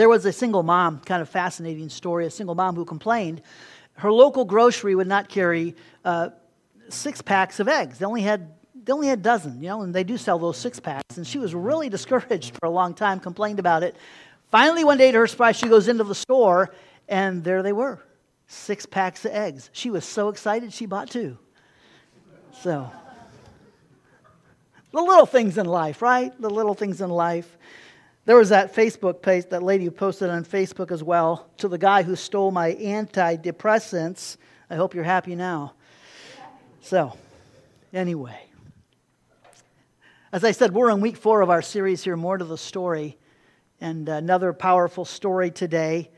There was a single mom, kind of fascinating story, a single mom who complained her local grocery would not carry uh, six packs of eggs. They only had they only had a dozen, you know, and they do sell those six packs. And she was really discouraged for a long time, complained about it. Finally, one day to her surprise, she goes into the store, and there they were six packs of eggs. She was so excited, she bought two. So, the little things in life, right? The little things in life. There was that Facebook page, that lady who posted on Facebook as well, to the guy who stole my antidepressants. I hope you're happy now. So, anyway. As I said, we're in week four of our series here, More to the Story, and another powerful story today.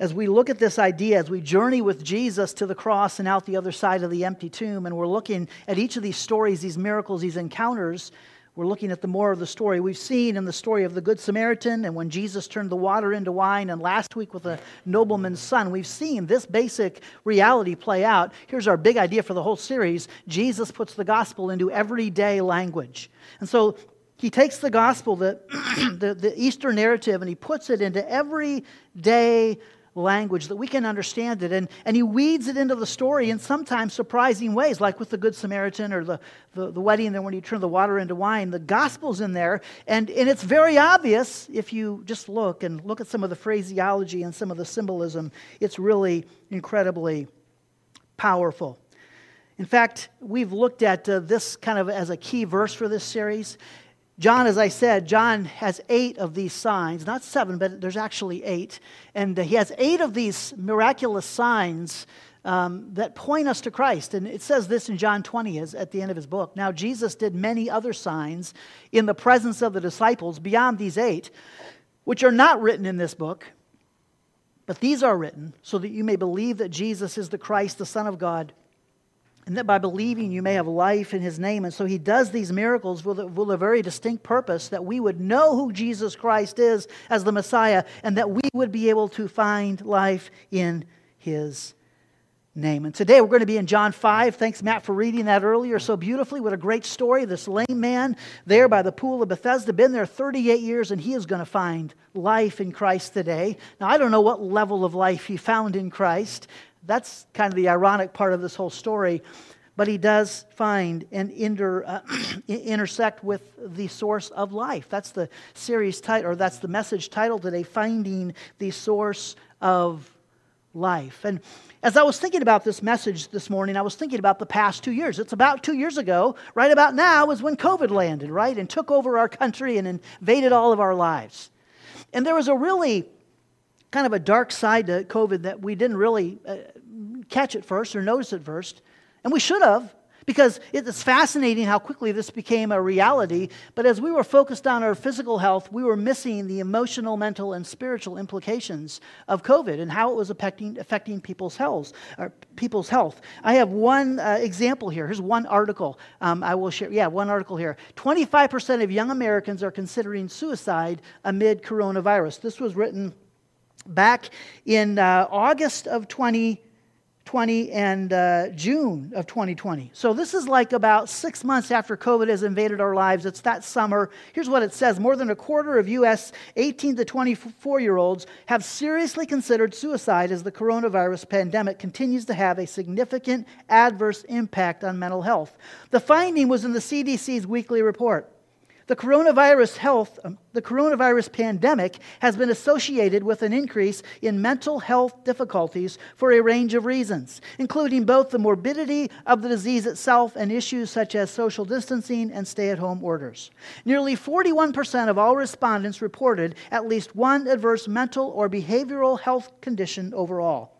As we look at this idea, as we journey with Jesus to the cross and out the other side of the empty tomb, and we're looking at each of these stories, these miracles, these encounters, we're looking at the more of the story. We've seen in the story of the Good Samaritan and when Jesus turned the water into wine, and last week with the nobleman's son, we've seen this basic reality play out. Here's our big idea for the whole series Jesus puts the gospel into everyday language. And so he takes the gospel, the, the, the Easter narrative, and he puts it into everyday language that we can understand it. And, and he weeds it into the story in sometimes surprising ways, like with the Good Samaritan or the, the, the wedding, and then when you turn the water into wine. The gospel's in there. And, and it's very obvious if you just look and look at some of the phraseology and some of the symbolism. It's really incredibly powerful. In fact, we've looked at uh, this kind of as a key verse for this series. John, as I said, John has eight of these signs, not seven, but there's actually eight. And uh, he has eight of these miraculous signs um, that point us to Christ. And it says this in John 20 as, at the end of his book. Now, Jesus did many other signs in the presence of the disciples beyond these eight, which are not written in this book. But these are written so that you may believe that Jesus is the Christ, the Son of God and that by believing you may have life in his name. And so he does these miracles with a, with a, very distinct purpose that we would know who Jesus Christ is as the Messiah and that we would be able to find life in his name. And today we're going to be in John 5. Thanks, Matt, for reading that earlier so beautifully. What a great story. This lame man there by the pool of Bethesda, been there 38 years, and he is going to find life in Christ today. Now, I don't know what level of life he found in Christ. That's kind of the ironic part of this whole story. But he does find and inter, uh, intersect with the source of life. That's the series title, or that's the message title today Finding the Source of Life. And as I was thinking about this message this morning, I was thinking about the past two years. It's about two years ago, right about now, is when COVID landed, right? And took over our country and invaded all of our lives. And there was a really kind of a dark side to COVID that we didn't really uh, catch it first or notice it first. And we should have, because it's fascinating how quickly this became a reality. But as we were focused on our physical health, we were missing the emotional, mental, and spiritual implications of COVID and how it was affecting, affecting people's health. People's health. I have one uh, example here. Here's one article um, I will share. Yeah, one article here. 25% of young Americans are considering suicide amid coronavirus. This was written back in uh, August of 2020 and uh, June of 2020. So this is like about six months after COVID has invaded our lives. It's that summer. Here's what it says More than a quarter of U.S. 18 to 24 year olds have seriously considered suicide as the coronavirus pandemic continues to have a significant adverse impact on mental health. The finding was in the CDC's weekly report. The coronavirus health, um, the coronavirus pandemic has been associated with an increase in mental health difficulties for a range of reasons, including both the morbidity of the disease itself and issues such as social distancing and stay at home orders. Nearly 41% of all respondents reported at least one adverse mental or behavioral health condition overall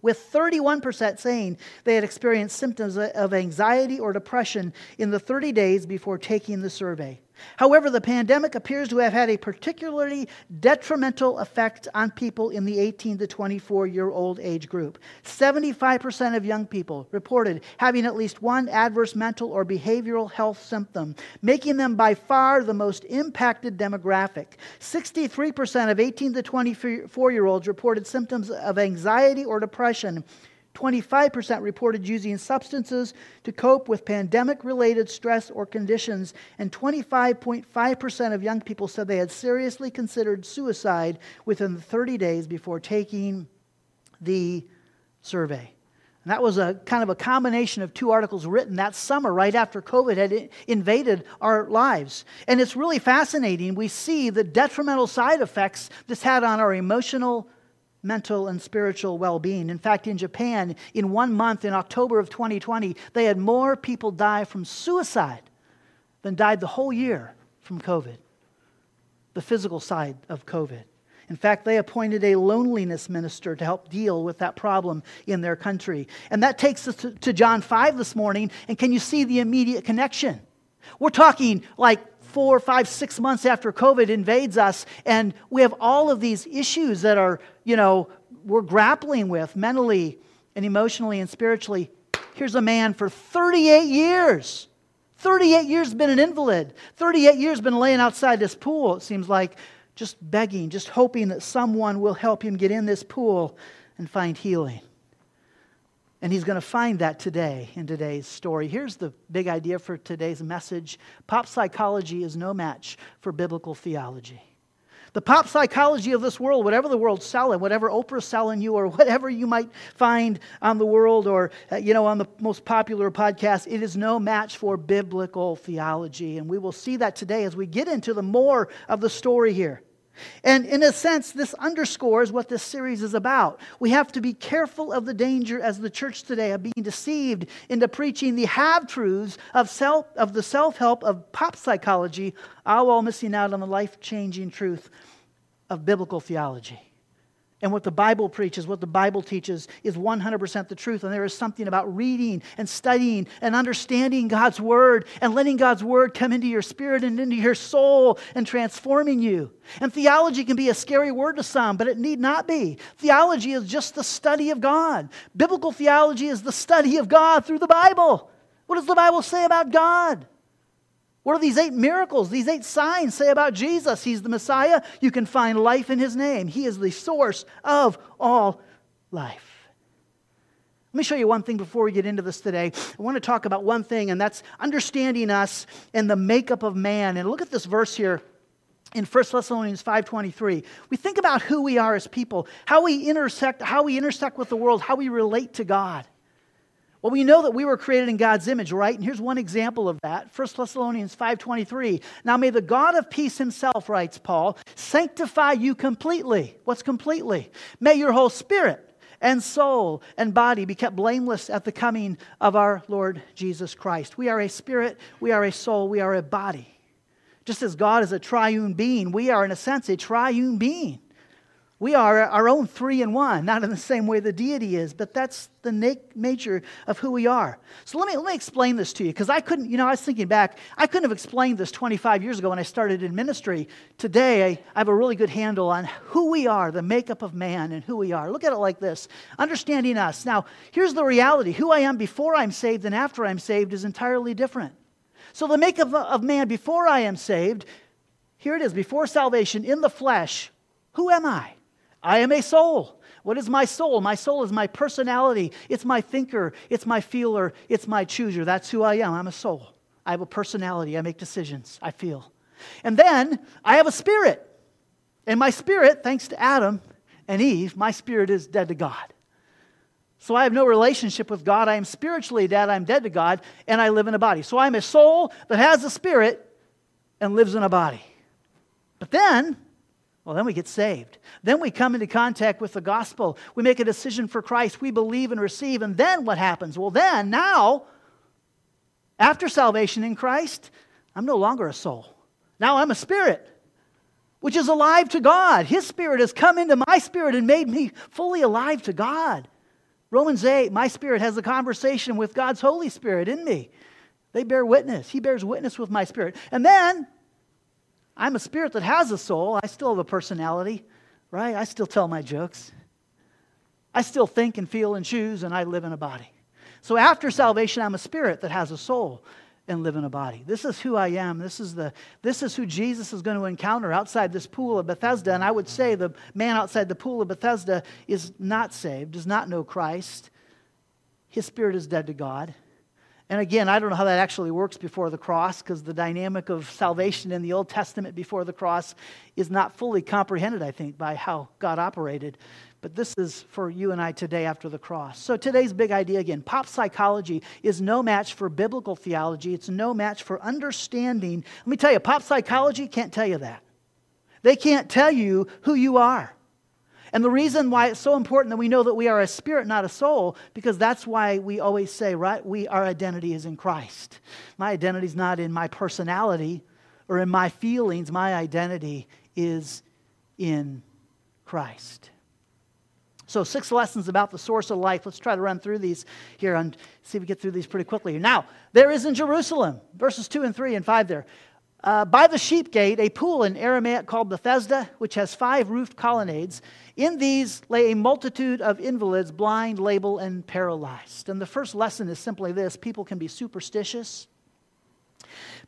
with 31% saying they had experienced symptoms of anxiety or depression in the 30 days before taking the survey. However, the pandemic appears to have had a particularly detrimental effect on people in the 18 to 24 year old age group. 75% of young people reported having at least one adverse mental or behavioral health symptom, making them by far the most impacted demographic. 63% of 18 to 24 year olds reported symptoms of anxiety or depression 25% reported using substances to cope with pandemic related stress or conditions, and 25.5% of young people said they had seriously considered suicide within 30 days before taking the survey. And that was a kind of a combination of two articles written that summer, right after COVID had invaded our lives. And it's really fascinating. We see the detrimental side effects this had on our emotional, mental, and spiritual well being. In fact, in Japan, in one month, in October of 2020, they had more people die from suicide than died the whole year from COVID, the physical side of COVID. In fact, they appointed a loneliness minister to help deal with that problem in their country. And that takes us to, John 5 this morning. And can you see the immediate connection? We're talking like four, five, six months after COVID invades us, and we have all of these issues that are, you know, we're grappling with mentally and emotionally and spiritually. Here's a man for 38 years. 38 years been an invalid. 38 years been laying outside this pool, it seems like, just begging, just hoping that someone will help him get in this pool and find healing. And he's going to find that today in today's story. Here's the big idea for today's message pop psychology is no match for biblical theology. The pop psychology of this world, whatever the world's selling, whatever Oprah's selling you, or whatever you might find on the world or uh, you know on the most popular podcast, it is no match for biblical theology. And we will see that today as we get into the more of the story here. And in a sense, this underscores what this series is about. We have to be careful of the danger as the church today of being deceived into preaching the have truths of, self, of the self help of pop psychology, all while missing out on the life changing truth of biblical theology. And what the Bible preaches, what the Bible teaches, is 100% the truth. And there is something about reading and studying and understanding God's Word and letting God's Word come into your spirit and into your soul and transforming you. And theology can be a scary word to some, but it need not be. Theology is just the study of God. Biblical theology is the study of God through the Bible. What does the Bible say about God? What do these eight miracles, these eight signs say about Jesus? He's the Messiah. You can find life in his name. He is the source of all life. Let me show you one thing before we get into this today. I want to talk about one thing, and that's understanding us and the makeup of man. And look at this verse here in 1 Thessalonians 5:23. We think about who we are as people, how we intersect, how we intersect with the world, how we relate to God. Well, we know that we were created in God's image, right? And here's one example of that. 1 Thessalonians 5:23. Now may the God of peace himself, writes Paul, sanctify you completely. What's completely? May your whole spirit and soul and body be kept blameless at the coming of our Lord Jesus Christ. We are a spirit, we are a soul, we are a body. Just as God is a triune being, we are in a sense a triune being. We are our own three in one, not in the same way the deity is, but that's the nature of who we are. So let me, let me explain this to you, because I couldn't, you know, I was thinking back, I couldn't have explained this 25 years ago when I started in ministry. Today, I, I have a really good handle on who we are, the makeup of man, and who we are. Look at it like this understanding us. Now, here's the reality who I am before I'm saved and after I'm saved is entirely different. So the makeup of man before I am saved, here it is, before salvation in the flesh, who am I? I am a soul. What is my soul? My soul is my personality. It's my thinker. It's my feeler. It's my chooser. That's who I am. I'm a soul. I have a personality. I make decisions. I feel. And then I have a spirit. And my spirit, thanks to Adam and Eve, my spirit is dead to God. So I have no relationship with God. I am spiritually dead. I'm dead to God. And I live in a body. So I'm a soul that has a spirit and lives in a body. But then well, then we get saved. Then we come into contact with the gospel. We make a decision for Christ. We believe and receive. And then what happens? Well, then, now, after salvation in Christ, I'm no longer a soul. Now I'm a spirit, which is alive to God. His spirit has come into my spirit and made me fully alive to God. Romans 8, my spirit has a conversation with God's Holy Spirit in me. They bear witness. He bears witness with my spirit. And then I'm a spirit that has a soul. I still have a personality, right? I still tell my jokes. I still think and feel and choose, and I live in a body. So after salvation, I'm a spirit that has a soul and live in a body. This is who I am. This is, the, this is who Jesus is going to encounter outside this pool of Bethesda. And I would say the man outside the pool of Bethesda is not saved, does not know Christ, his spirit is dead to God. And again, I don't know how that actually works before the cross because the dynamic of salvation in the Old Testament before the cross is not fully comprehended, I think, by how God operated. But this is for you and I today after the cross. So today's big idea again pop psychology is no match for biblical theology, it's no match for understanding. Let me tell you, pop psychology can't tell you that. They can't tell you who you are. And the reason why it's so important that we know that we are a spirit, not a soul, because that's why we always say, right, we our identity is in Christ. My identity is not in my personality or in my feelings. My identity is in Christ. So, six lessons about the source of life. Let's try to run through these here and see if we get through these pretty quickly. Now, there is in Jerusalem, verses 2 and 3 and 5 there. Uh, by the sheep gate, a pool in Aramaic called Bethesda, which has five roofed colonnades. In these lay a multitude of invalids, blind, lame, and paralyzed. And the first lesson is simply this people can be superstitious.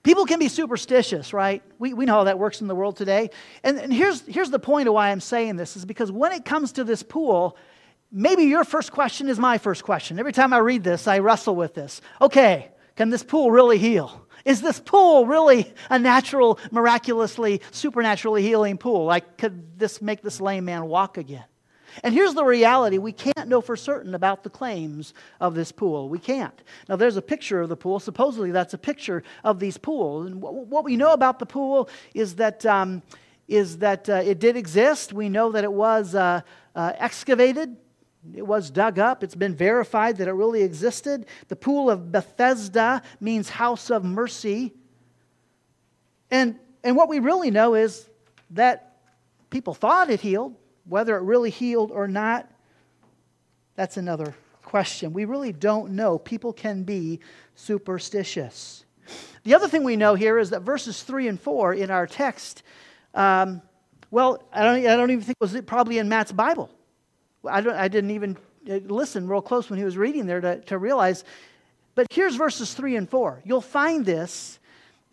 People can be superstitious, right? We, we know how that works in the world today. And, and here's, here's the point of why I'm saying this is because when it comes to this pool, maybe your first question is my first question. Every time I read this, I wrestle with this. Okay, can this pool really heal? Is this pool really a natural, miraculously, supernaturally healing pool? Like, could this make this lame man walk again? And here's the reality we can't know for certain about the claims of this pool. We can't. Now, there's a picture of the pool. Supposedly, that's a picture of these pools. And what we know about the pool is that, um, is that uh, it did exist. We know that it was uh, uh, excavated it was dug up. It's been verified that it really existed. The pool of Bethesda means house of mercy. And, and what we really know is that people thought it healed. Whether it really healed or not, that's another question. We really don't know. People can be superstitious. The other thing we know here is that verses 3 and 4 in our text, um, well, I don't, I don't even think it was probably in Matt's Bible. I, I didn't even uh, listen real close when he was reading there to, to realize. But here's verses 3 and 4. You'll find this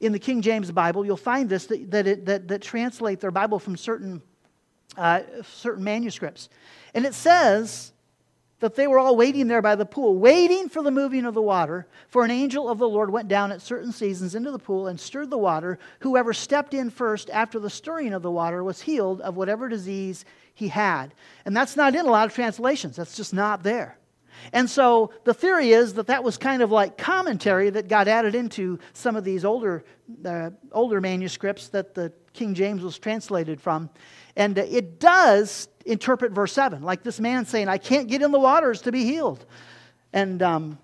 in the King James Bible. You'll find this that, that, it, that, that translate their Bible from certain, uh, certain manuscripts. And it says that they were all waiting there by the pool, waiting for the moving of the water. For an angel of the Lord went down at certain seasons into the pool and stirred the water. Whoever stepped in first after the stirring of the water was healed of whatever disease he had. And that's not in a lot of translations, that's just not there. And so the theory is that that was kind of like commentary that got added into some of these older, uh, older manuscripts that the King James was translated from. And it does interpret verse 7, like this man saying, I can't get in the waters to be healed. And, um,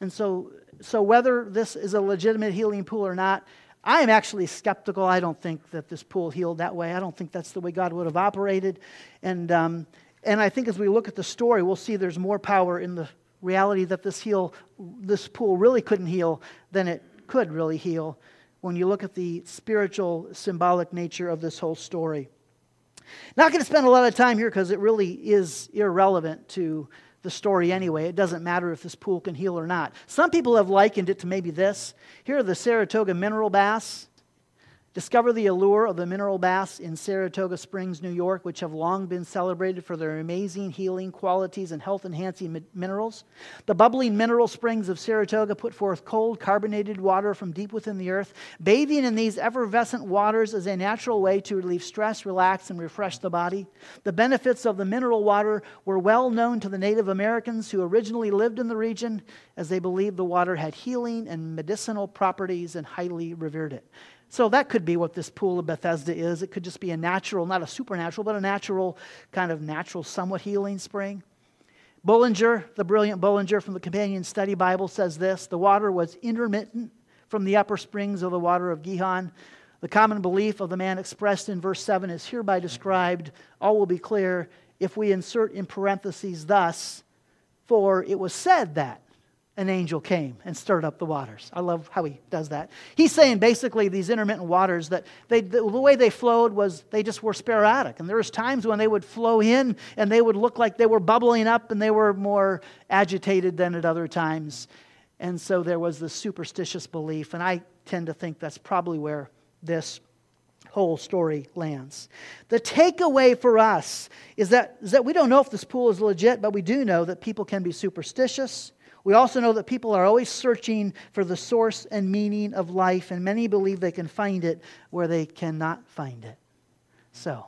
and so, so whether this is a legitimate healing pool or not, I am actually skeptical. I don't think that this pool healed that way. I don't think that's the way God would have operated. And, um, and I think as we look at the story, we'll see there's more power in the reality that this, heal, this pool really couldn't heal than it could really heal when you look at the spiritual, symbolic nature of this whole story. Not going to spend a lot of time here because it really is irrelevant to the story anyway. It doesn't matter if this pool can heal or not. Some people have likened it to maybe this. Here are the Saratoga mineral baths. Discover the allure of the mineral baths in Saratoga Springs, New York, which have long been celebrated for their amazing healing qualities and health enhancing minerals. The bubbling mineral springs of Saratoga put forth cold, carbonated water from deep within the earth. Bathing in these effervescent waters is a natural way to relieve stress, relax, and refresh the body. The benefits of the mineral water were well known to the Native Americans who originally lived in the region, as they believed the water had healing and medicinal properties and highly revered it. So that could be what this pool of Bethesda is. It could just be a natural, not a supernatural, but a natural, kind of natural, somewhat healing spring. Bullinger, the brilliant Bullinger from the Companion Study Bible, says this The water was intermittent from the upper springs of the water of Gihon. The common belief of the man expressed in verse 7 is hereby described. All will be clear if we insert in parentheses, thus, for it was said that an angel came and stirred up the waters. I love how he does that. He's saying basically these intermittent waters that they, the, way they flowed was they just were sporadic. And there was times when they would flow in and they would look like they were bubbling up and they were more agitated than at other times. And so there was this superstitious belief. And I tend to think that's probably where this whole story lands. The takeaway for us is that, is that we don't know if this pool is legit, but we do know that people can be superstitious We also know that people are always searching for the source and meaning of life, and many believe they can find it where they cannot find it. So,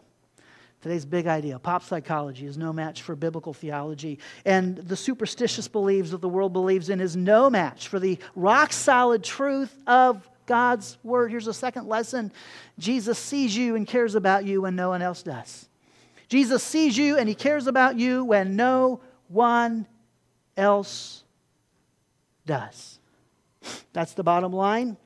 today's big idea pop psychology is no match for biblical theology, and the superstitious beliefs that the world believes in is no match for the rock solid truth of God's word. Here's a second lesson Jesus sees you and cares about you when no one else does. Jesus sees you and he cares about you when no one else does. That's the bottom line.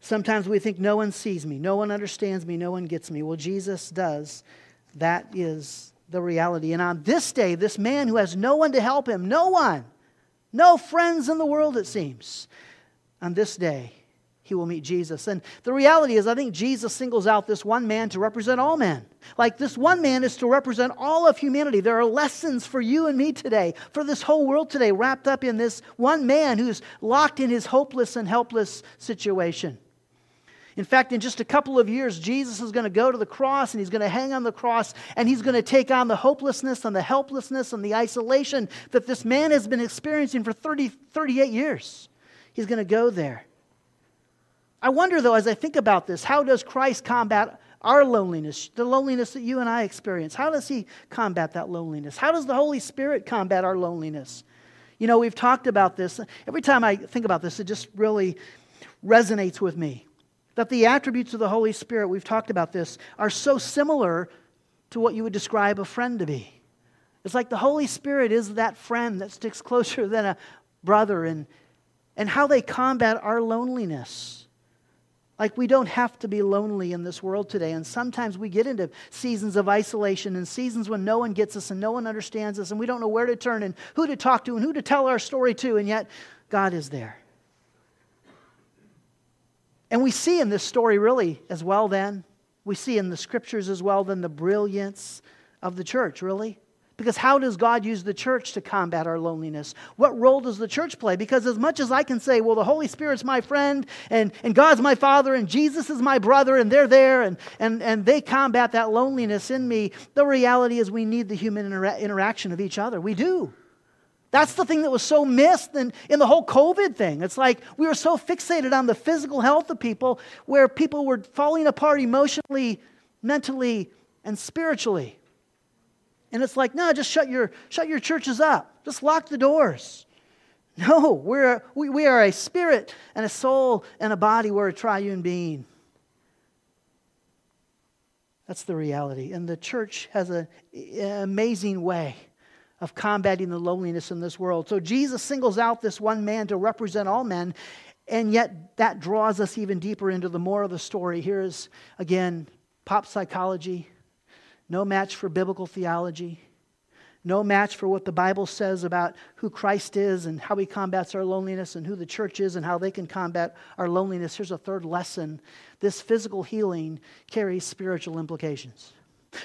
Sometimes we think no one sees me, no one understands me, no one gets me. Well, Jesus does. That is the reality. And on this day, this man who has no one to help him, no one, no friends in the world, it seems, on this day, he will meet Jesus. And the reality is, I think Jesus singles out this one man to represent all men. Like this one man is to represent all of humanity. There are lessons for you and me today, for this whole world today, wrapped up in this one man who's locked in his hopeless and helpless situation. In fact, in just a couple of years, Jesus is going to go to the cross and he's going to hang on the cross and he's going to take on the hopelessness and the helplessness and the isolation that this man has been experiencing for 30, 38 years. He's going to go there. I wonder, though, as I think about this, how does Christ combat our loneliness, the loneliness that you and I experience? How does He combat that loneliness? How does the Holy Spirit combat our loneliness? You know, we've talked about this. Every time I think about this, it just really resonates with me. That the attributes of the Holy Spirit, we've talked about this, are so similar to what you would describe a friend to be. It's like the Holy Spirit is that friend that sticks closer than a brother, and, and how they combat our loneliness. Like, we don't have to be lonely in this world today. And sometimes we get into seasons of isolation and seasons when no one gets us and no one understands us and we don't know where to turn and who to talk to and who to tell our story to. And yet, God is there. And we see in this story, really, as well, then, we see in the scriptures as well, then, the brilliance of the church, really. Because how does God use the church to combat our loneliness? What role does the church play? Because as much as I can say, well, the Holy Spirit's my friend, and, and God's my father, and Jesus is my brother, and they're there, and, and, and they combat that loneliness in me, the reality is we need the human intera- interaction of each other. We do. That's the thing that was so missed in, in the whole COVID thing. It's like we were so fixated on the physical health of people where people were falling apart emotionally, mentally, and spiritually. And it's like, no, just shut your, shut your churches up. Just lock the doors. No, we're, we, we are a spirit and a soul and a body. We're a triune being. That's the reality. And the church has an amazing way of combating the loneliness in this world. So Jesus singles out this one man to represent all men, and yet that draws us even deeper into the more of the story. Here's, again, pop psychology, no match for biblical theology, no match for what the Bible says about who Christ is and how he combats our loneliness and who the church is and how they can combat our loneliness. Here's a third lesson this physical healing carries spiritual implications.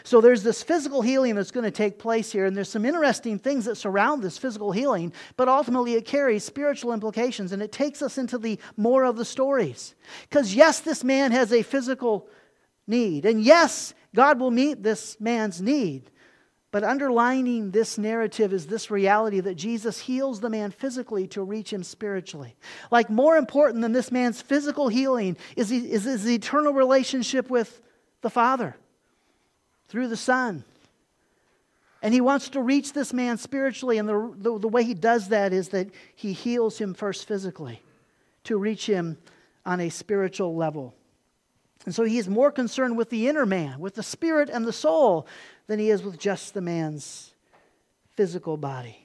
So there's this physical healing that's going to take place here, and there's some interesting things that surround this physical healing, but ultimately it carries spiritual implications, and it takes us into the more of the stories. Because yes, this man has a physical need, and yes, God will meet this man's need. But underlining this narrative is this reality that Jesus heals the man physically to reach him spiritually. Like, more important than this man's physical healing is, is his eternal relationship with the Father through the Son. And he wants to reach this man spiritually, and the, the, the, way he does that is that he heals him first physically to reach him on a spiritual level. And so he is more concerned with the inner man, with the spirit and the soul, than he is with just the man's physical body.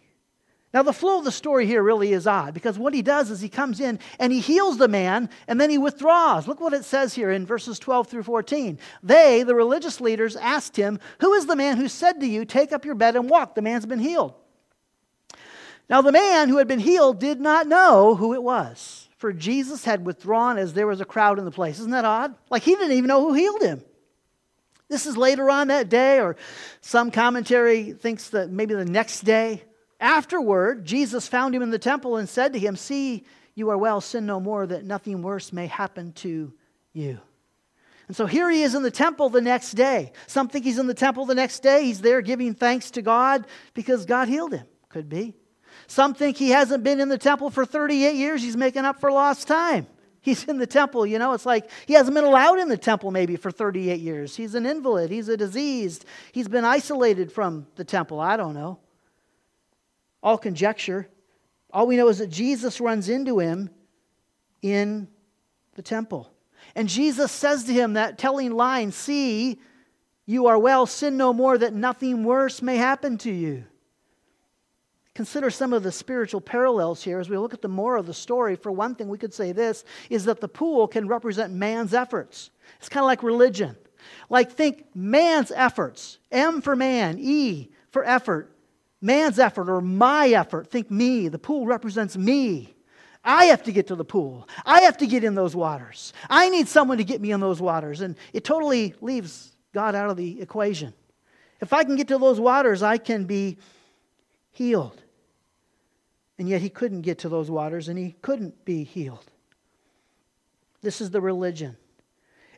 Now, the flow of the story here really is odd because what he does is he comes in and he heals the man and then he withdraws. Look what it says here in verses 12 through 14. They, the religious leaders, asked him, Who is the man who said to you, Take up your bed and walk? The man's been healed. Now, the man who had been healed did not know who it was for Jesus had withdrawn as there was a crowd in the place. Isn't that odd? Like he didn't even know who healed him. This is later on that day, or some commentary thinks that maybe the next day. Afterward, Jesus found him in the temple and said to him, See, you are well, sin no more, that nothing worse may happen to you. And so here he is in the temple the next day. Some think he's in the temple the next day. He's there giving thanks to God because God healed him. Could be. Some think he hasn't been in the temple for 38 years. He's making up for lost time. He's in the temple, you know. It's like he hasn't been allowed in the temple maybe for 38 years. He's an invalid. He's a diseased. He's been isolated from the temple. I don't know. All conjecture. All we know is that Jesus runs into him in the temple. And Jesus says to him that telling line See, you are well, sin no more, that nothing worse may happen to you. Consider some of the spiritual parallels here as we look at the more of the story. For one thing, we could say this is that the pool can represent man's efforts. It's kind of like religion. Like, think man's efforts M for man, E for effort, man's effort or my effort. Think me. The pool represents me. I have to get to the pool. I have to get in those waters. I need someone to get me in those waters. And it totally leaves God out of the equation. If I can get to those waters, I can be healed. And yet he couldn't get to those waters and he couldn't be healed. This is the religion.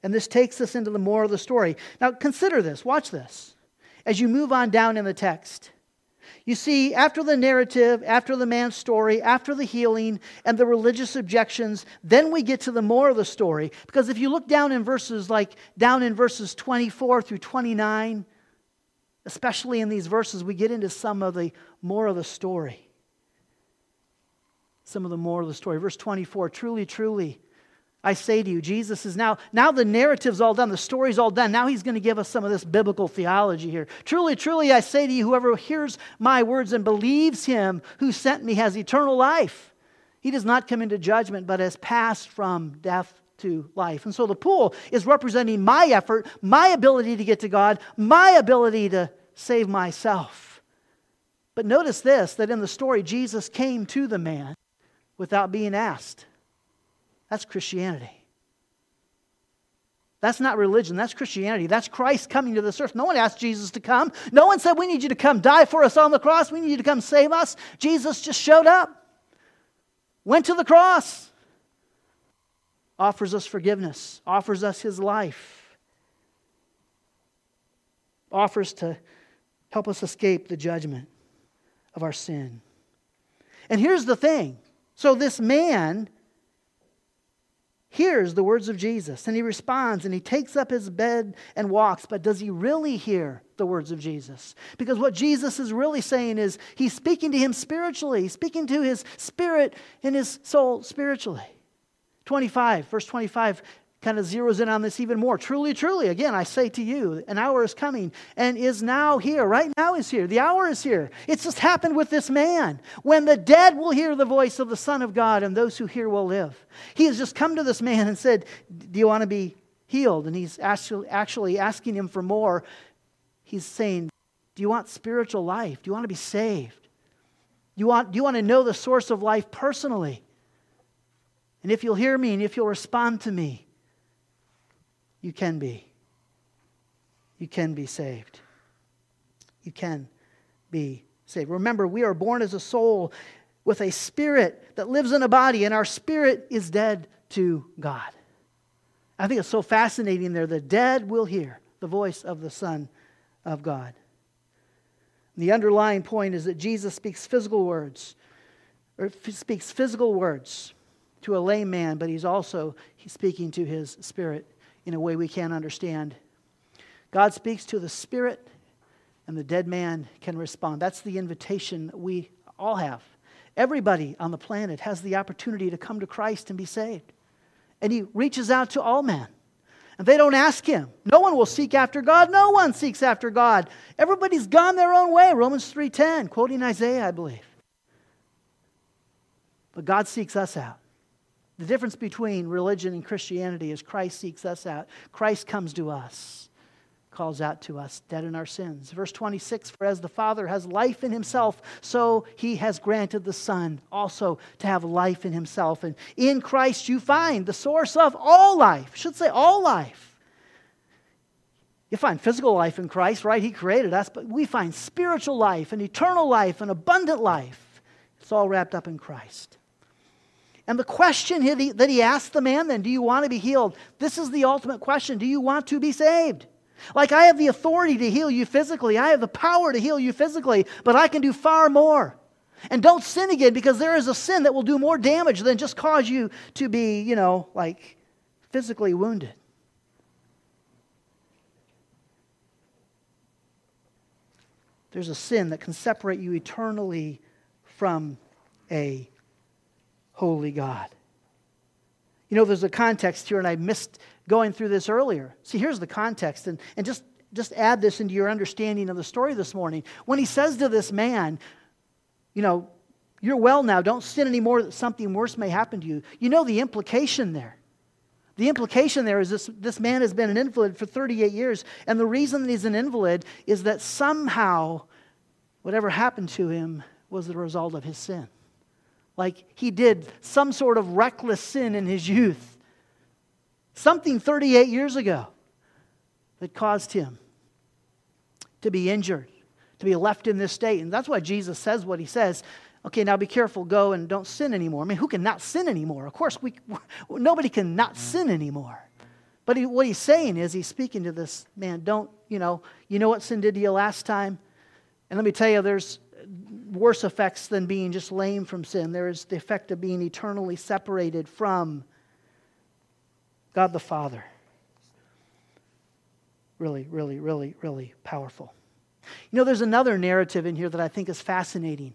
And this takes us into the more of the story. Now, consider this. Watch this. As you move on down in the text, you see, after the narrative, after the man's story, after the healing and the religious objections, then we get to the more of the story. Because if you look down in verses like down in verses 24 through 29, especially in these verses, we get into some of the more of the story some of the moral of the story. Verse 24 Truly, truly, I say to you, Jesus is now, now the narrative's all done, the story's all done. Now he's going to give us some of this biblical theology here. Truly, truly, I say to you, whoever hears my words and believes him who sent me has eternal life. He does not come into judgment, but has passed from death to life. And so the pool is representing my effort, my ability to get to God, my ability to save myself. But notice this that in the story, Jesus came to the man without being asked. That's Christianity. That's not religion. That's Christianity. That's Christ coming to this earth. No one asked Jesus to come. No one said, We need you to come die for us on the cross. We need you to come save us. Jesus just showed up, went to the cross, offers us forgiveness, offers us his life, offers to help us escape the judgment of our sin. And here's the thing so this man hears the words of Jesus and he responds and he takes up his bed and walks. But does he really hear the words of Jesus? Because what Jesus is really saying is he's speaking to him spiritually, he's speaking to his spirit and his soul spiritually. 25, verse 25 kind of zeroes in on this even more. Truly, truly, again, I say to you, an hour is coming and is now here. Right now is here. The hour is here. It's just happened with this man. When the dead will hear the voice of the Son of God, and those who hear will live. He has just come to this man and said, Do you want to be healed? And he's actually, asking him for more. He's saying, Do you want spiritual life? Do you want to be saved? Do you want, do you want to know the source of life personally? And if you'll hear me and if you'll respond to me, you can be. You can be saved. You can be saved. Remember, we are born as a soul with a spirit that lives in a body, and our spirit is dead to God. I think it's so fascinating there. The dead will hear the voice of the Son of God. The underlying point is that Jesus speaks physical words, or speaks physical words to a lame man, but he's also he's speaking to his spirit in a way we can't understand. God speaks to the spirit, and the dead man can respond. That's the invitation we all have. Everybody on the planet has the opportunity to come to Christ and be saved. And he reaches out to all men. And they don't ask him. No one will seek after God. No one seeks after God. Everybody's gone their own way. Romans 3:10, quoting Isaiah, I believe. But God seeks us out. The difference between religion and Christianity is Christ seeks us out. Christ comes to us, calls out to us, dead in our sins. Verse 26 For as the Father has life in himself, so he has granted the Son also to have life in himself. And in Christ you find the source of all life. Should say all life. You find physical life in Christ, right? He created us, but we find spiritual life and eternal life and abundant life. It's all wrapped up in Christ. And the question that he asked the man then, do you want to be healed? This is the ultimate question. Do you want to be saved? Like, I have the authority to heal you physically, I have the power to heal you physically, but I can do far more. And don't sin again because there is a sin that will do more damage than just cause you to be, you know, like physically wounded. There's a sin that can separate you eternally from a holy God. You know, there's a context here, and I missed going through this earlier. See, here's the context, and, and just, just add this into your understanding of the story this morning. When he says to this man, you know, you're well now, don't sin anymore, that something worse may happen to you, you know the implication there. The implication there is this, this man has been an invalid for 38 years, and the reason that he's an invalid is that somehow whatever happened to him was the result of his sin. Like he did some sort of reckless sin in his youth, something 38 years ago that caused him to be injured, to be left in this state. And that's why Jesus says what he says. Okay, now be careful, go and don't sin anymore. I mean, who can not sin anymore? Of course, we, nobody can not sin anymore. But he, what he's saying is, he's speaking to this man, don't, you know, you know what sin did to you last time? And let me tell you, there's worse effects than being just lame from sin. There is the effect of being eternally separated from God the Father. Really, really, really, really powerful. You know, there's another narrative in here that I think is fascinating.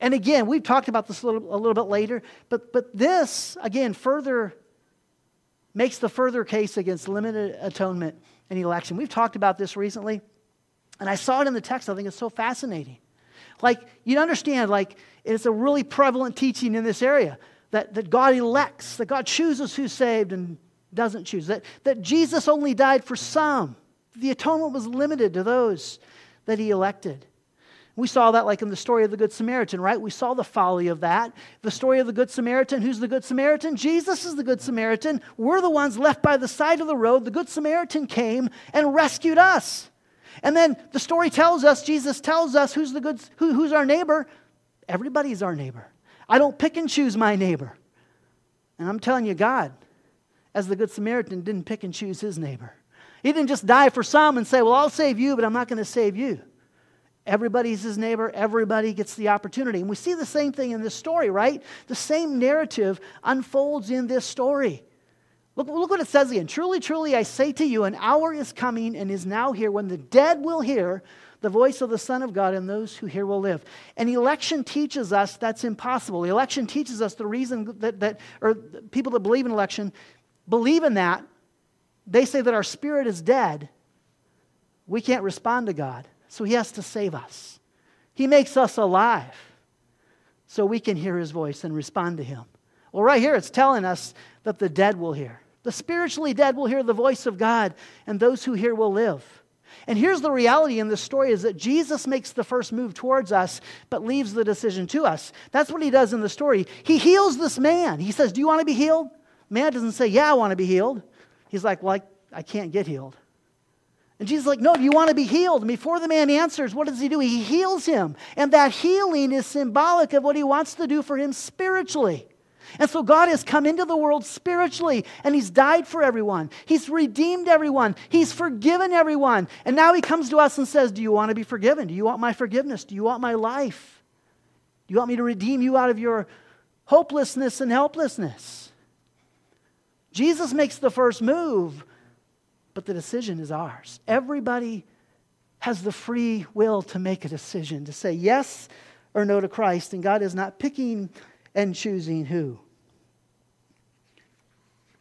And again, we've talked about this a little, a little bit later, but, but this, again, further makes the further case against limited atonement and election. We've talked about this recently, and I saw it in the text. I think it's so fascinating. Like, you understand, like, it's a really prevalent teaching in this area that, that God elects, that God chooses who's saved and doesn't choose, that, that Jesus only died for some. The atonement was limited to those that he elected. We saw that like in the story of the Good Samaritan, right? We saw the folly of that. The story of the Good Samaritan. Who's the Good Samaritan? Jesus is the Good Samaritan. We're the ones left by the side of the road. The Good Samaritan came and rescued us. And then the story tells us, Jesus tells us who's the good, who, who's our neighbor. Everybody's our neighbor. I don't pick and choose my neighbor. And I'm telling you, God, as the Good Samaritan, didn't pick and choose his neighbor. He didn't just die for some and say, Well, I'll save you, but I'm not going to save you. Everybody's his neighbor. Everybody gets the opportunity. And we see the same thing in this story, right? The same narrative unfolds in this story. Look, look what it says again. Truly, truly, I say to you, an hour is coming and is now here when the dead will hear the voice of the Son of God, and those who hear will live. And election teaches us that's impossible. Election teaches us the reason that, that or people that believe in election believe in that. They say that our spirit is dead. We can't respond to God, so He has to save us. He makes us alive so we can hear His voice and respond to Him. Well, right here it's telling us that the dead will hear. The spiritually dead will hear the voice of God, and those who hear will live. And here's the reality in this story is that Jesus makes the first move towards us, but leaves the decision to us. That's what he does in the story. He heals this man. He says, Do you want to be healed? Man doesn't say, Yeah, I want to be healed. He's like, Well, I, I can't get healed. And Jesus is like, No, you want to be healed? And before the man answers, what does he do? He heals him. And that healing is symbolic of what he wants to do for him spiritually. And so God has come into the world spiritually and He's died for everyone. He's redeemed everyone. He's forgiven everyone. And now He comes to us and says, Do you want to be forgiven? Do you want my forgiveness? Do you want my life? Do you want me to redeem you out of your hopelessness and helplessness? Jesus makes the first move, but the decision is ours. Everybody has the free will to make a decision, to say yes or no to Christ, and God is not picking and choosing who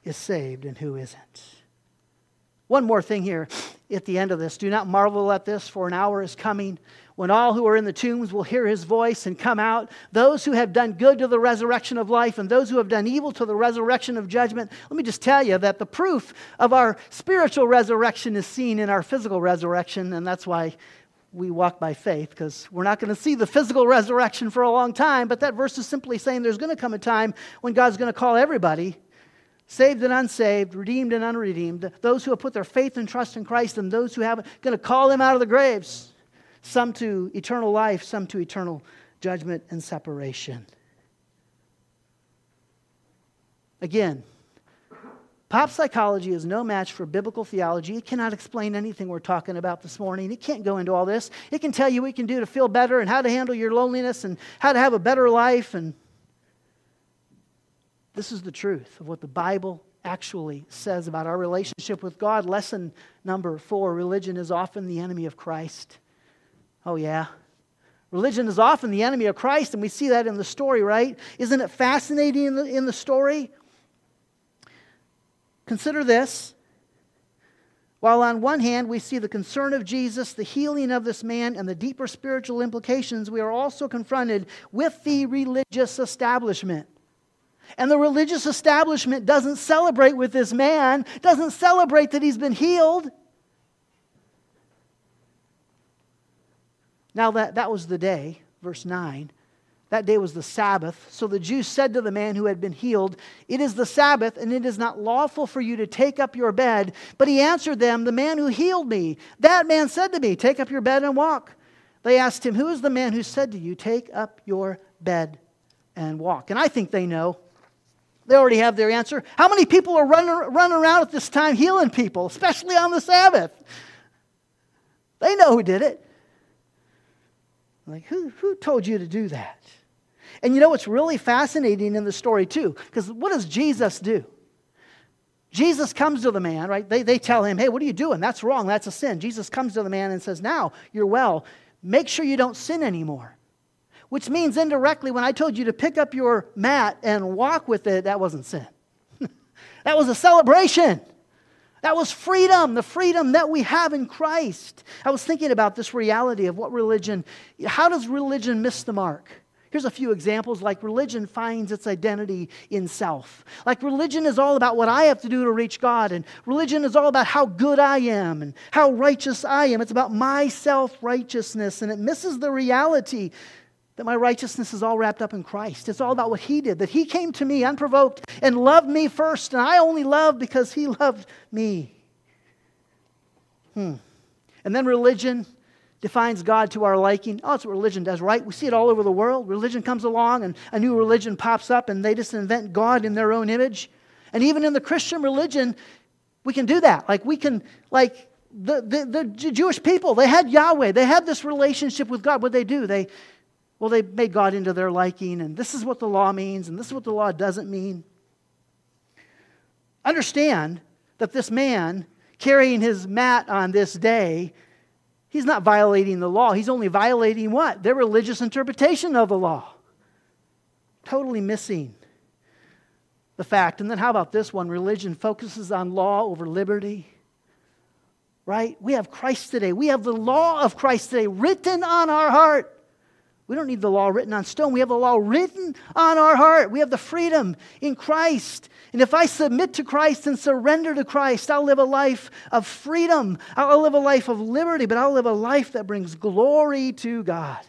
is saved and who isn't. One more thing here at the end of this. Do not marvel at this, for an hour is coming when all who are in the tombs will hear his voice and come out. Those who have done good to the resurrection of life, and those who have done evil to the resurrection of judgment. Let me just tell you that the proof of our spiritual resurrection is seen in our physical resurrection, and that's why we walk by faith because we're not going to see the physical resurrection for a long time. But that verse is simply saying there's going to come a time when God's going to call everybody, saved and unsaved, redeemed and unredeemed, those who have put their faith and trust in Christ, and those who haven't, going to call them out of the graves, some to eternal life, some to eternal judgment and separation. Again, Pop psychology is no match for biblical theology. It cannot explain anything we're talking about this morning. It can't go into all this. It can tell you what you can do to feel better and how to handle your loneliness and how to have a better life. And this is the truth of what the Bible actually says about our relationship with God. Lesson number four religion is often the enemy of Christ. Oh, yeah. Religion is often the enemy of Christ, and we see that in the story, right? Isn't it fascinating in the, in the story? Consider this. While on one hand we see the concern of Jesus, the healing of this man, and the deeper spiritual implications, we are also confronted with the religious establishment. And the religious establishment doesn't celebrate with this man, doesn't celebrate that he's been healed. Now, that, that was the day, verse 9. That day was the Sabbath. So the Jews said to the man who had been healed, It is the Sabbath, and it is not lawful for you to take up your bed. But he answered them, The man who healed me, that man said to me, Take up your bed and walk. They asked him, Who is the man who said to you, Take up your bed and walk? And I think they know. They already have their answer. How many people are running, running around at this time healing people, especially on the Sabbath? They know who did it. Like, who, who told you to do that? And you know what's really fascinating in the story, too? Because what does Jesus do? Jesus comes to the man, right? They, they tell him, hey, what are you doing? That's wrong. That's a sin. Jesus comes to the man and says, now you're well. Make sure you don't sin anymore. Which means indirectly, when I told you to pick up your mat and walk with it, that wasn't sin. that was a celebration. That was freedom, the freedom that we have in Christ. I was thinking about this reality of what religion, how does religion miss the mark? Here's a few examples like religion finds its identity in self. Like religion is all about what I have to do to reach God, and religion is all about how good I am and how righteous I am. It's about my self righteousness, and it misses the reality that my righteousness is all wrapped up in Christ. It's all about what He did, that He came to me unprovoked and loved me first, and I only love because He loved me. Hmm. And then religion defines God to our liking. Oh, that's what religion does, right? We see it all over the world. Religion comes along and a new religion pops up and they just invent God in their own image. And even in the Christian religion, we can do that. Like we can, like the, the, the Jewish people, they had Yahweh. They had this relationship with God. What they do? They well, they made God into their liking, and this is what the law means, and this is what the law doesn't mean. Understand that this man carrying his mat on this day, he's not violating the law. He's only violating what? Their religious interpretation of the law. Totally missing the fact. And then how about this one? Religion focuses on law over liberty. Right? We have Christ today. We have the law of Christ today written on our heart. We don't need the law written on stone. We have the law written on our heart. We have the freedom in Christ. And if I submit to Christ and surrender to Christ, I'll live a life of freedom. I'll live a life of liberty, but I'll live a life that brings glory to God.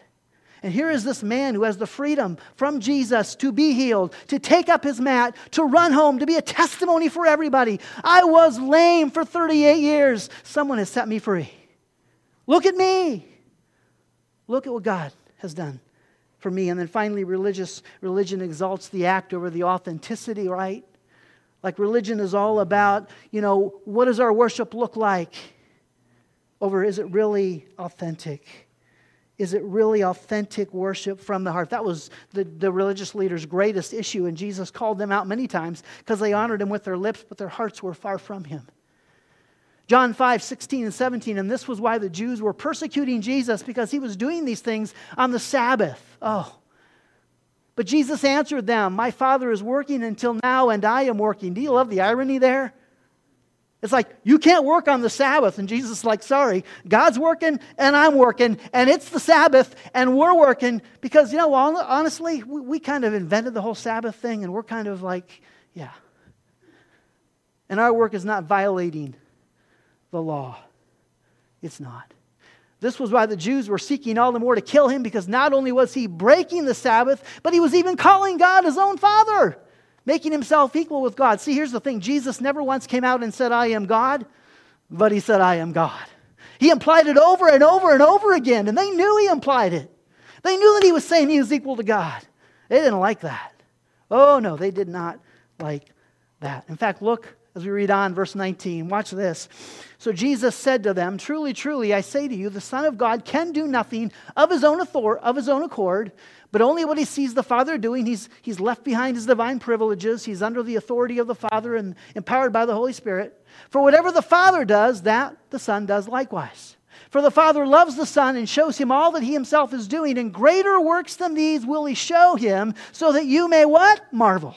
And here is this man who has the freedom from Jesus to be healed, to take up his mat, to run home, to be a testimony for everybody. I was lame for 38 years. Someone has set me free. Look at me. Look at what God has done for me. And then finally, religious religion exalts the act over the authenticity, right? Like religion is all about, you know, what does our worship look like? Over is it really authentic? Is it really authentic worship from the heart? That was the, the religious leaders' greatest issue, and Jesus called them out many times because they honored him with their lips, but their hearts were far from him. John 5, 16 and 17, and this was why the Jews were persecuting Jesus because he was doing these things on the Sabbath. Oh. But Jesus answered them, My Father is working until now, and I am working. Do you love the irony there? It's like, you can't work on the Sabbath. And Jesus is like, sorry, God's working and I'm working, and it's the Sabbath and we're working because, you know, honestly, we, we kind of invented the whole Sabbath thing and we're kind of like, yeah. And our work is not violating the law. It's not. This was why the Jews were seeking all the more to kill him because not only was he breaking the Sabbath, but he was even calling God his own father, making himself equal with God. See, here's the thing Jesus never once came out and said, I am God, but he said, I am God. He implied it over and over and over again, and they knew he implied it. They knew that he was saying he was equal to God. They didn't like that. Oh, no, they did not like that. In fact, look As we read on, verse 19, watch this. So Jesus said to them, Truly, truly, I say to you, the Son of God can do nothing of his own authority, of his own accord, but only what he sees the Father doing. He's, he's left behind his divine privileges. He's under the authority of the Father and empowered by the Holy Spirit. For whatever the Father does, that the Son does likewise. For the Father loves the Son and shows him all that he himself is doing, and greater works than these will he show him, so that you may what? Marvel.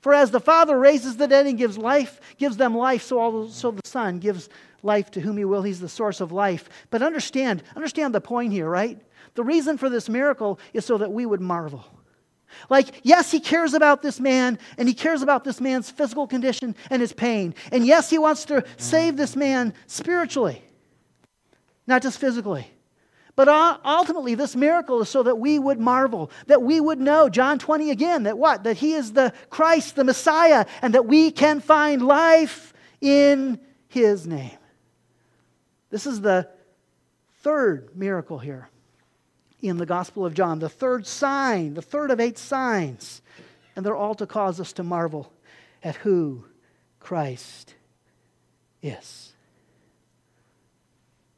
For as the Father raises the dead and gives life, gives them life, so also the Son gives life to whom he will. He's the source of life. But understand, understand the point here, right? The reason for this miracle is so that we would marvel. Like, yes, he cares about this man, and he cares about this man's physical condition and his pain. And yes, he wants to save this man spiritually, not just physically. But ultimately, this miracle is so that we would marvel, that we would know, John 20 again, that what? That he is the Christ, the Messiah, and that we can find life in his name. This is the third miracle here in the Gospel of John, the third sign, the third of eight signs. And they're all to cause us to marvel at who Christ is.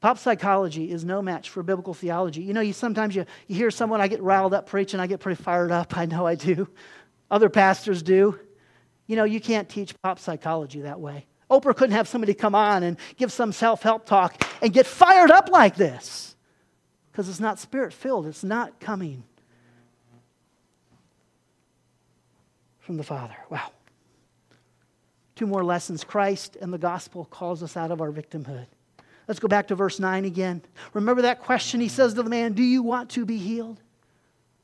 Pop psychology is no match for biblical theology. You know, you sometimes you, you hear someone, I get riled up preaching, I get pretty fired up. I know I do. Other pastors do. You know, you can't teach pop psychology that way. Oprah couldn't have somebody come on and give some self help talk and get fired up like this because it's not spirit filled, it's not coming from the Father. Wow. Two more lessons. Christ and the gospel calls us out of our victimhood. Let's go back to verse 9 again. Remember that question he says to the man, Do you want to be healed?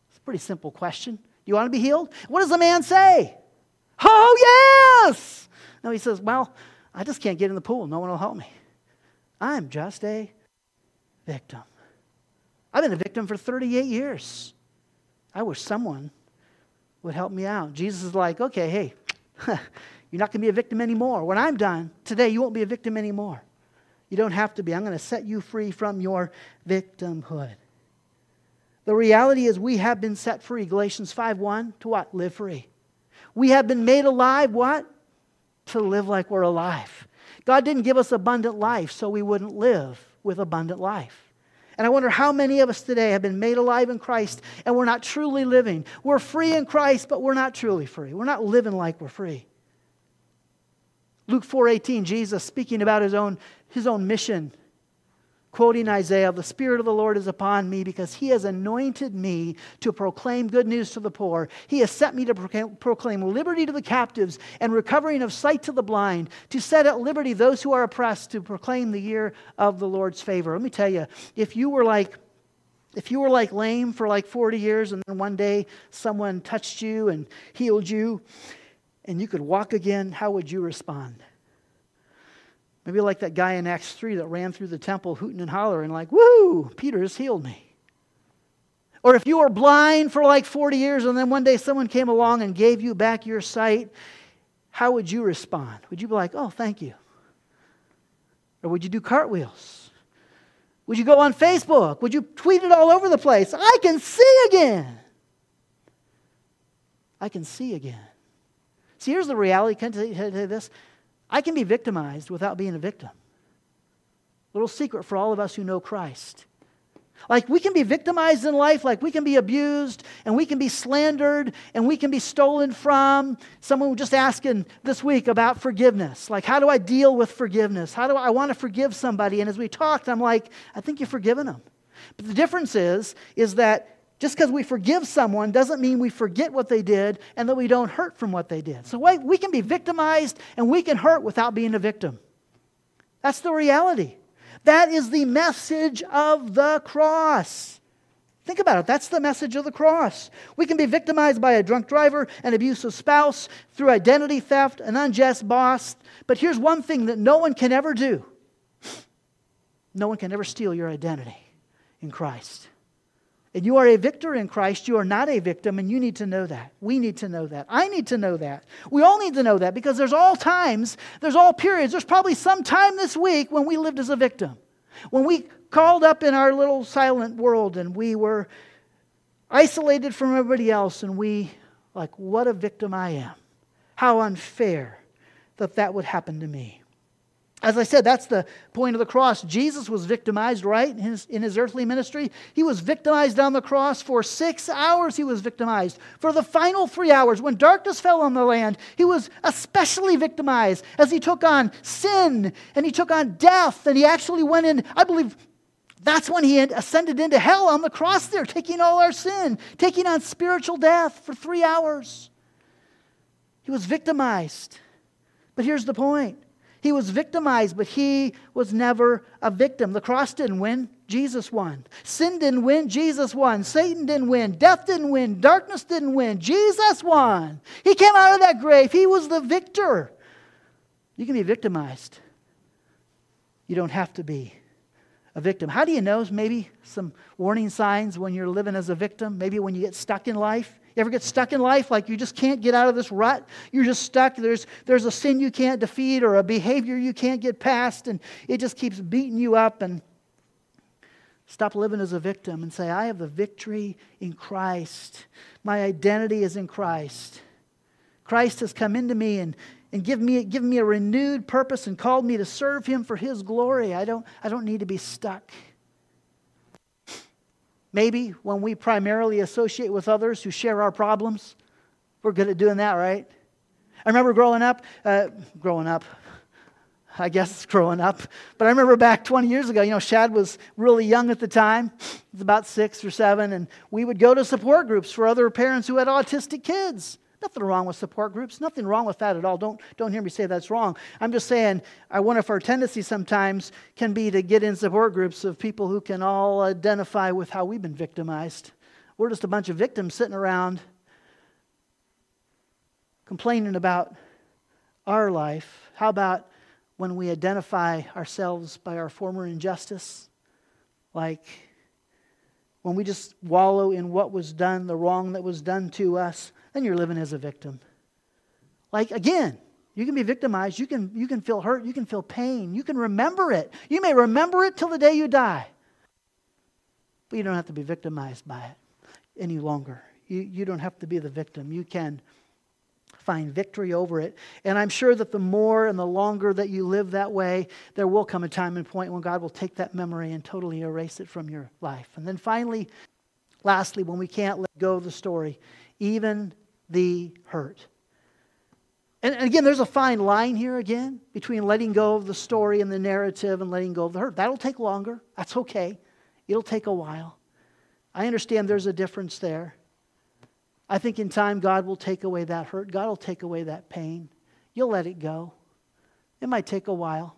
It's a pretty simple question. Do you want to be healed? What does the man say? Oh, yes! No, he says, Well, I just can't get in the pool. No one will help me. I'm just a victim. I've been a victim for 38 years. I wish someone would help me out. Jesus is like, okay, hey, you're not going to be a victim anymore. When I'm done today, you won't be a victim anymore. You don't have to be. I'm going to set you free from your victimhood. The reality is we have been set free. Galatians 5:1 to what? Live free. We have been made alive what? To live like we're alive. God didn't give us abundant life so we wouldn't live with abundant life. And I wonder how many of us today have been made alive in Christ and we're not truly living. We're free in Christ, but we're not truly free. We're not living like we're free. Luke 4:18, Jesus speaking about his own, his own mission, quoting Isaiah, "The Spirit of the Lord is upon me because he has anointed me to proclaim good news to the poor. He has sent me to proclaim liberty to the captives and recovering of sight to the blind, to set at liberty those who are oppressed, to proclaim the year of the Lord's favor." Let me tell you, if you were like if you were like lame for like 40 years and then one day someone touched you and healed you, and you could walk again, how would you respond? Maybe like that guy in Acts 3 that ran through the temple hooting and hollering, like, woo, Peter has healed me. Or if you were blind for like 40 years and then one day someone came along and gave you back your sight, how would you respond? Would you be like, oh, thank you? Or would you do cartwheels? Would you go on Facebook? Would you tweet it all over the place? I can see again. I can see again. See, here's the reality. Can I tell you this? I can be victimized without being a victim. Little secret for all of us who know Christ. Like we can be victimized in life, like we can be abused and we can be slandered and we can be stolen from. Someone was just asking this week about forgiveness. Like, how do I deal with forgiveness? How do I, I want to forgive somebody? And as we talked, I'm like, I think you've forgiven them. But the difference is, is that just because we forgive someone doesn't mean we forget what they did and that we don't hurt from what they did. So we can be victimized and we can hurt without being a victim. That's the reality. That is the message of the cross. Think about it. That's the message of the cross. We can be victimized by a drunk driver, an abusive spouse, through identity theft, an unjust boss. But here's one thing that no one can ever do no one can ever steal your identity in Christ. And you are a victor in Christ. You are not a victim, and you need to know that. We need to know that. I need to know that. We all need to know that because there's all times, there's all periods. There's probably some time this week when we lived as a victim. When we called up in our little silent world and we were isolated from everybody else, and we, like, what a victim I am. How unfair that that would happen to me. As I said, that's the point of the cross. Jesus was victimized, right, in his, in his, earthly ministry. He was victimized on the cross for six hours. He was victimized. For the final three hours, when darkness fell on the land, he was especially victimized as he took on sin and he took on death. And he actually went in, I believe, that's when he ascended into hell on the cross there, taking all our sin, taking on spiritual death for three hours. He was victimized. But here's the point he was victimized, but he was never a victim. The cross didn't win, Jesus won. Sin didn't win, Jesus won. Satan didn't win, death didn't win, darkness didn't win, Jesus won. He came out of that grave, he was the victor. You can be victimized, you don't have to be a victim. How do you know? Maybe some warning signs when you're living as a victim, maybe when you get stuck in life. You ever get stuck in life like you just can't get out of this rut? You're just stuck. There's, there's a sin you can't defeat or a behavior you can't get past, and it just keeps beating you up. And stop living as a victim and say, I have the victory in Christ. My identity is in Christ. Christ has come into me and, and given me, given me a renewed purpose and called me to serve him for his glory. I don't, I don't need to be stuck. Maybe when we primarily associate with others who share our problems, we're good at doing that, right? I remember growing up, uh, growing up, I guess growing up, but I remember back 20 years ago, you know, Shad was really young at the time. He was about six or seven, and we would go to support groups for other parents who had autistic kids. Nothing wrong with support groups. Nothing wrong with that at all. Don't, don't hear me say that's wrong. I'm just saying, I wonder if our tendency sometimes can be to get in support groups of people who can all identify with how we've been victimized. We're just a bunch of victims sitting around complaining about our life. How about when we identify ourselves by our former injustice? Like when we just wallow in what was done, the wrong that was done to us then you're living as a victim. Like, again, you can be victimized. You can, you can feel hurt. You can feel pain. You can remember it. You may remember it till the day you die. But you don't have to be victimized by it any longer. You, you don't have to be the victim. You can find victory over it. And I'm sure that the more and the longer that you live that way, there will come a time and point when God will take that memory and totally erase it from your life. And then finally, lastly, when we can't let go of the story, even the hurt. And again, there's a fine line here again between letting go of the story and the narrative and letting go of the hurt. That'll take longer. That's okay. It'll take a while. I understand there's a difference there. I think in time, God will take away that hurt. God will take away that pain. You'll let it go. It might take a while.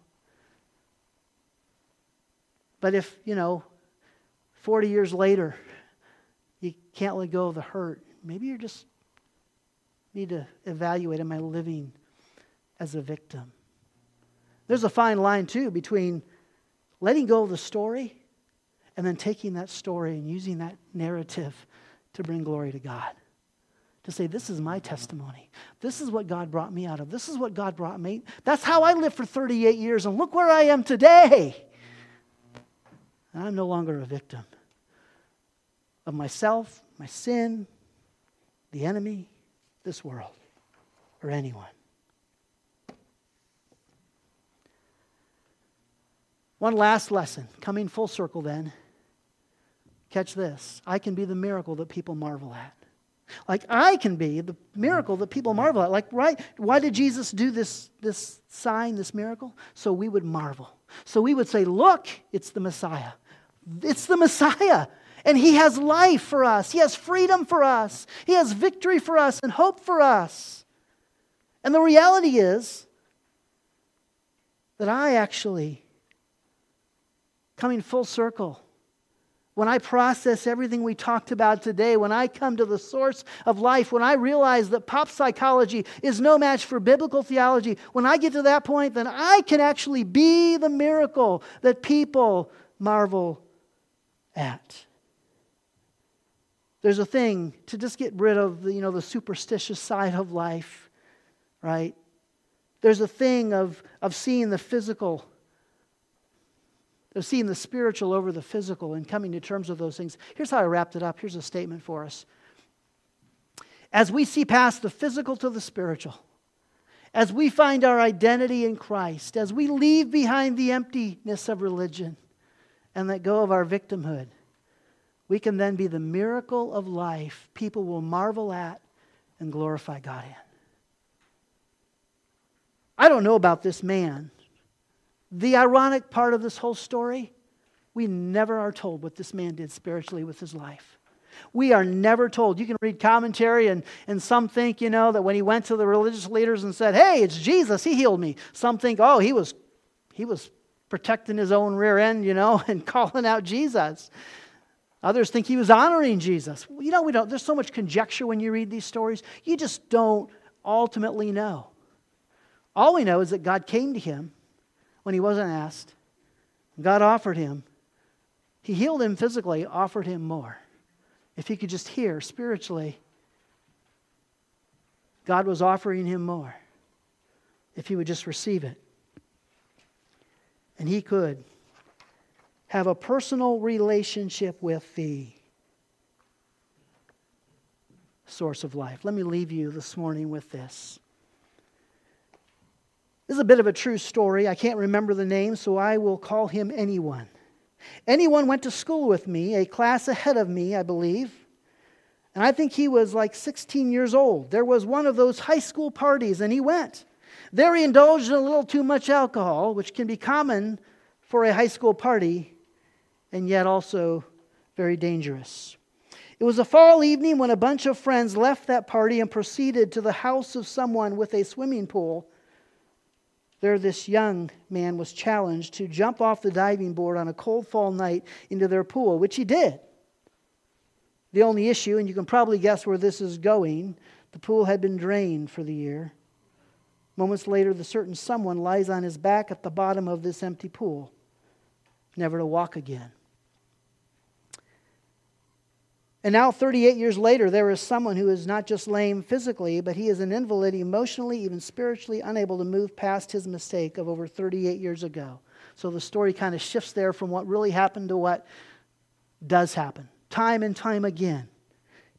But if, you know, 40 years later, you can't let go of the hurt, maybe you're just need to evaluate am I living as a victim? There's a fine line, too, between letting go of the story and then taking that story and using that narrative to bring glory to God. To say, this is my testimony. This is what God brought me out of. This is what God brought me. That's how I lived for 38 years, and look where I am today. I'm no longer a victim of myself, my sin, the enemy, this world, or anyone. One last lesson, coming full circle then. Catch this. I can be the miracle that people marvel at. Like I can be the miracle that people marvel at. Like, right? Why did Jesus do this, this sign, this miracle? So we would marvel. So we would say, look, it's the Messiah. It's the Messiah. And He has life for us, He has freedom for us, He has victory for us, and hope for us. And the reality is that I actually, coming full circle, when I process everything we talked about today, when I come to the source of life, when I realize that pop psychology is no match for biblical theology, when I get to that point, then I can actually be the miracle that people marvel at. There's a thing to just get rid of the, you know, the superstitious side of life, right? There's a thing of, of seeing the physical, of seeing the spiritual over the physical and coming to terms with those things. Here's how I wrapped it up. Here's a statement for us. As we see past the physical to the spiritual, as we find our identity in Christ, as we leave behind the emptiness of religion and let go of our victimhood, we can then be the miracle of life people will marvel at and glorify God in. I don't know about this man. The ironic part of this whole story, we never are told what this man did spiritually with his life. We are never told. You can read commentary, and, and some think, you know, that when he went to the religious leaders and said, Hey, it's Jesus, he healed me. Some think, oh, he was he was protecting his own rear end, you know, and calling out Jesus. Others think he was honoring Jesus. You know, we don't, there's so much conjecture when you read these stories. You just don't ultimately know. All we know is that God came to him when he wasn't asked. God offered him. He healed him physically, offered him more. If he could just hear spiritually, God was offering him more. If he would just receive it. And he could have a personal relationship with the source of life. Let me leave you this morning with this. This is a bit of a true story. I can't remember the name, so I will call him anyone. Anyone went to school with me, a class ahead of me, I believe. And I think he was like 16 years old. There was one of those high school parties, and he went. There he indulged in a little too much alcohol, which can be common for a high school party, and yet also very dangerous. It was a fall evening when a bunch of friends left that party and proceeded to the house of someone with a swimming pool there, this young man was challenged to jump off the diving board on a cold fall night into their pool, which he did. The only issue, and you can probably guess where this is going, the pool had been drained for the year. Moments later, the certain someone lies on his back at the bottom of this empty pool, never to walk again. And now, 38 years later, there is someone who is not just lame physically, but he is an invalid, emotionally, even spiritually unable to move past his mistake of over 38 years ago. So the story kind of shifts there from what really happened to what does happen, time and time again.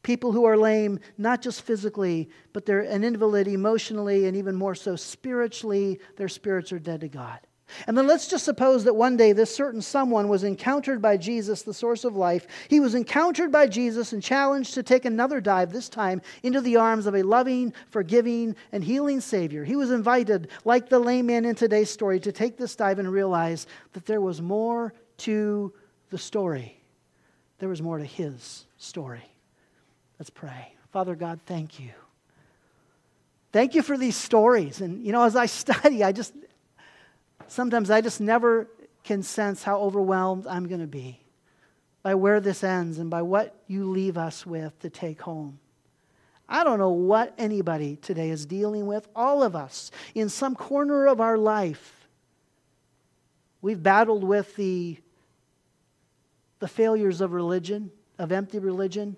People who are lame, not just physically, but they're an invalid emotionally and even more so spiritually, their spirits are dead to God. And then let's just suppose that one day this certain someone was encountered by Jesus, the source of life. He was encountered by Jesus and challenged to take another dive, this time into the arms of a loving, forgiving, and healing Savior. He was invited, like the lame man in today's story, to take this dive and realize that there was more to the story. There was more to his story. Let's pray. Father God, thank you. Thank you for these stories. And, you know, as I study, I just, Sometimes I just never can sense how overwhelmed I'm going to be by where this ends and by what you leave us with to take home. I don't know what anybody today is dealing with. All of us, in some corner of our life, we've battled with the, the failures of religion, of empty religion.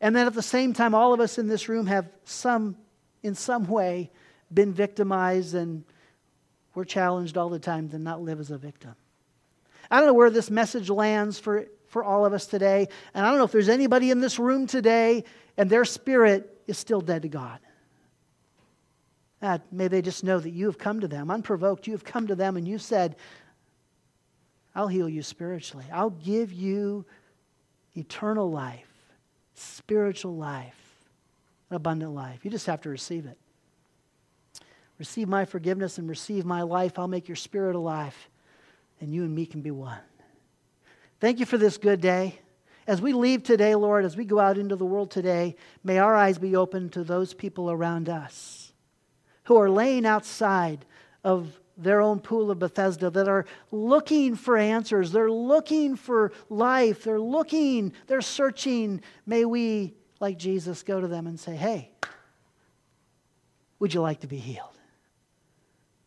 And then at the same time, all of us in this room have some, in some way, been victimized and we're challenged all the time to not live as a victim. I don't know where this message lands for, for all of us today. And I don't know if there's anybody in this room today and their spirit is still dead to God. God, may they just know that you have come to them unprovoked. You have come to them and you said, I'll heal you spiritually. I'll give you eternal life, spiritual life, abundant life. You just have to receive it. Receive my forgiveness and receive my life. I'll make your spirit alive, and you and me can be one. Thank you for this good day. As we leave today, Lord, as we go out into the world today, may our eyes be open to those people around us who are laying outside of their own pool of Bethesda that are looking for answers. They're looking for life. They're looking, they're searching. May we, like Jesus, go to them and say, Hey, would you like to be healed?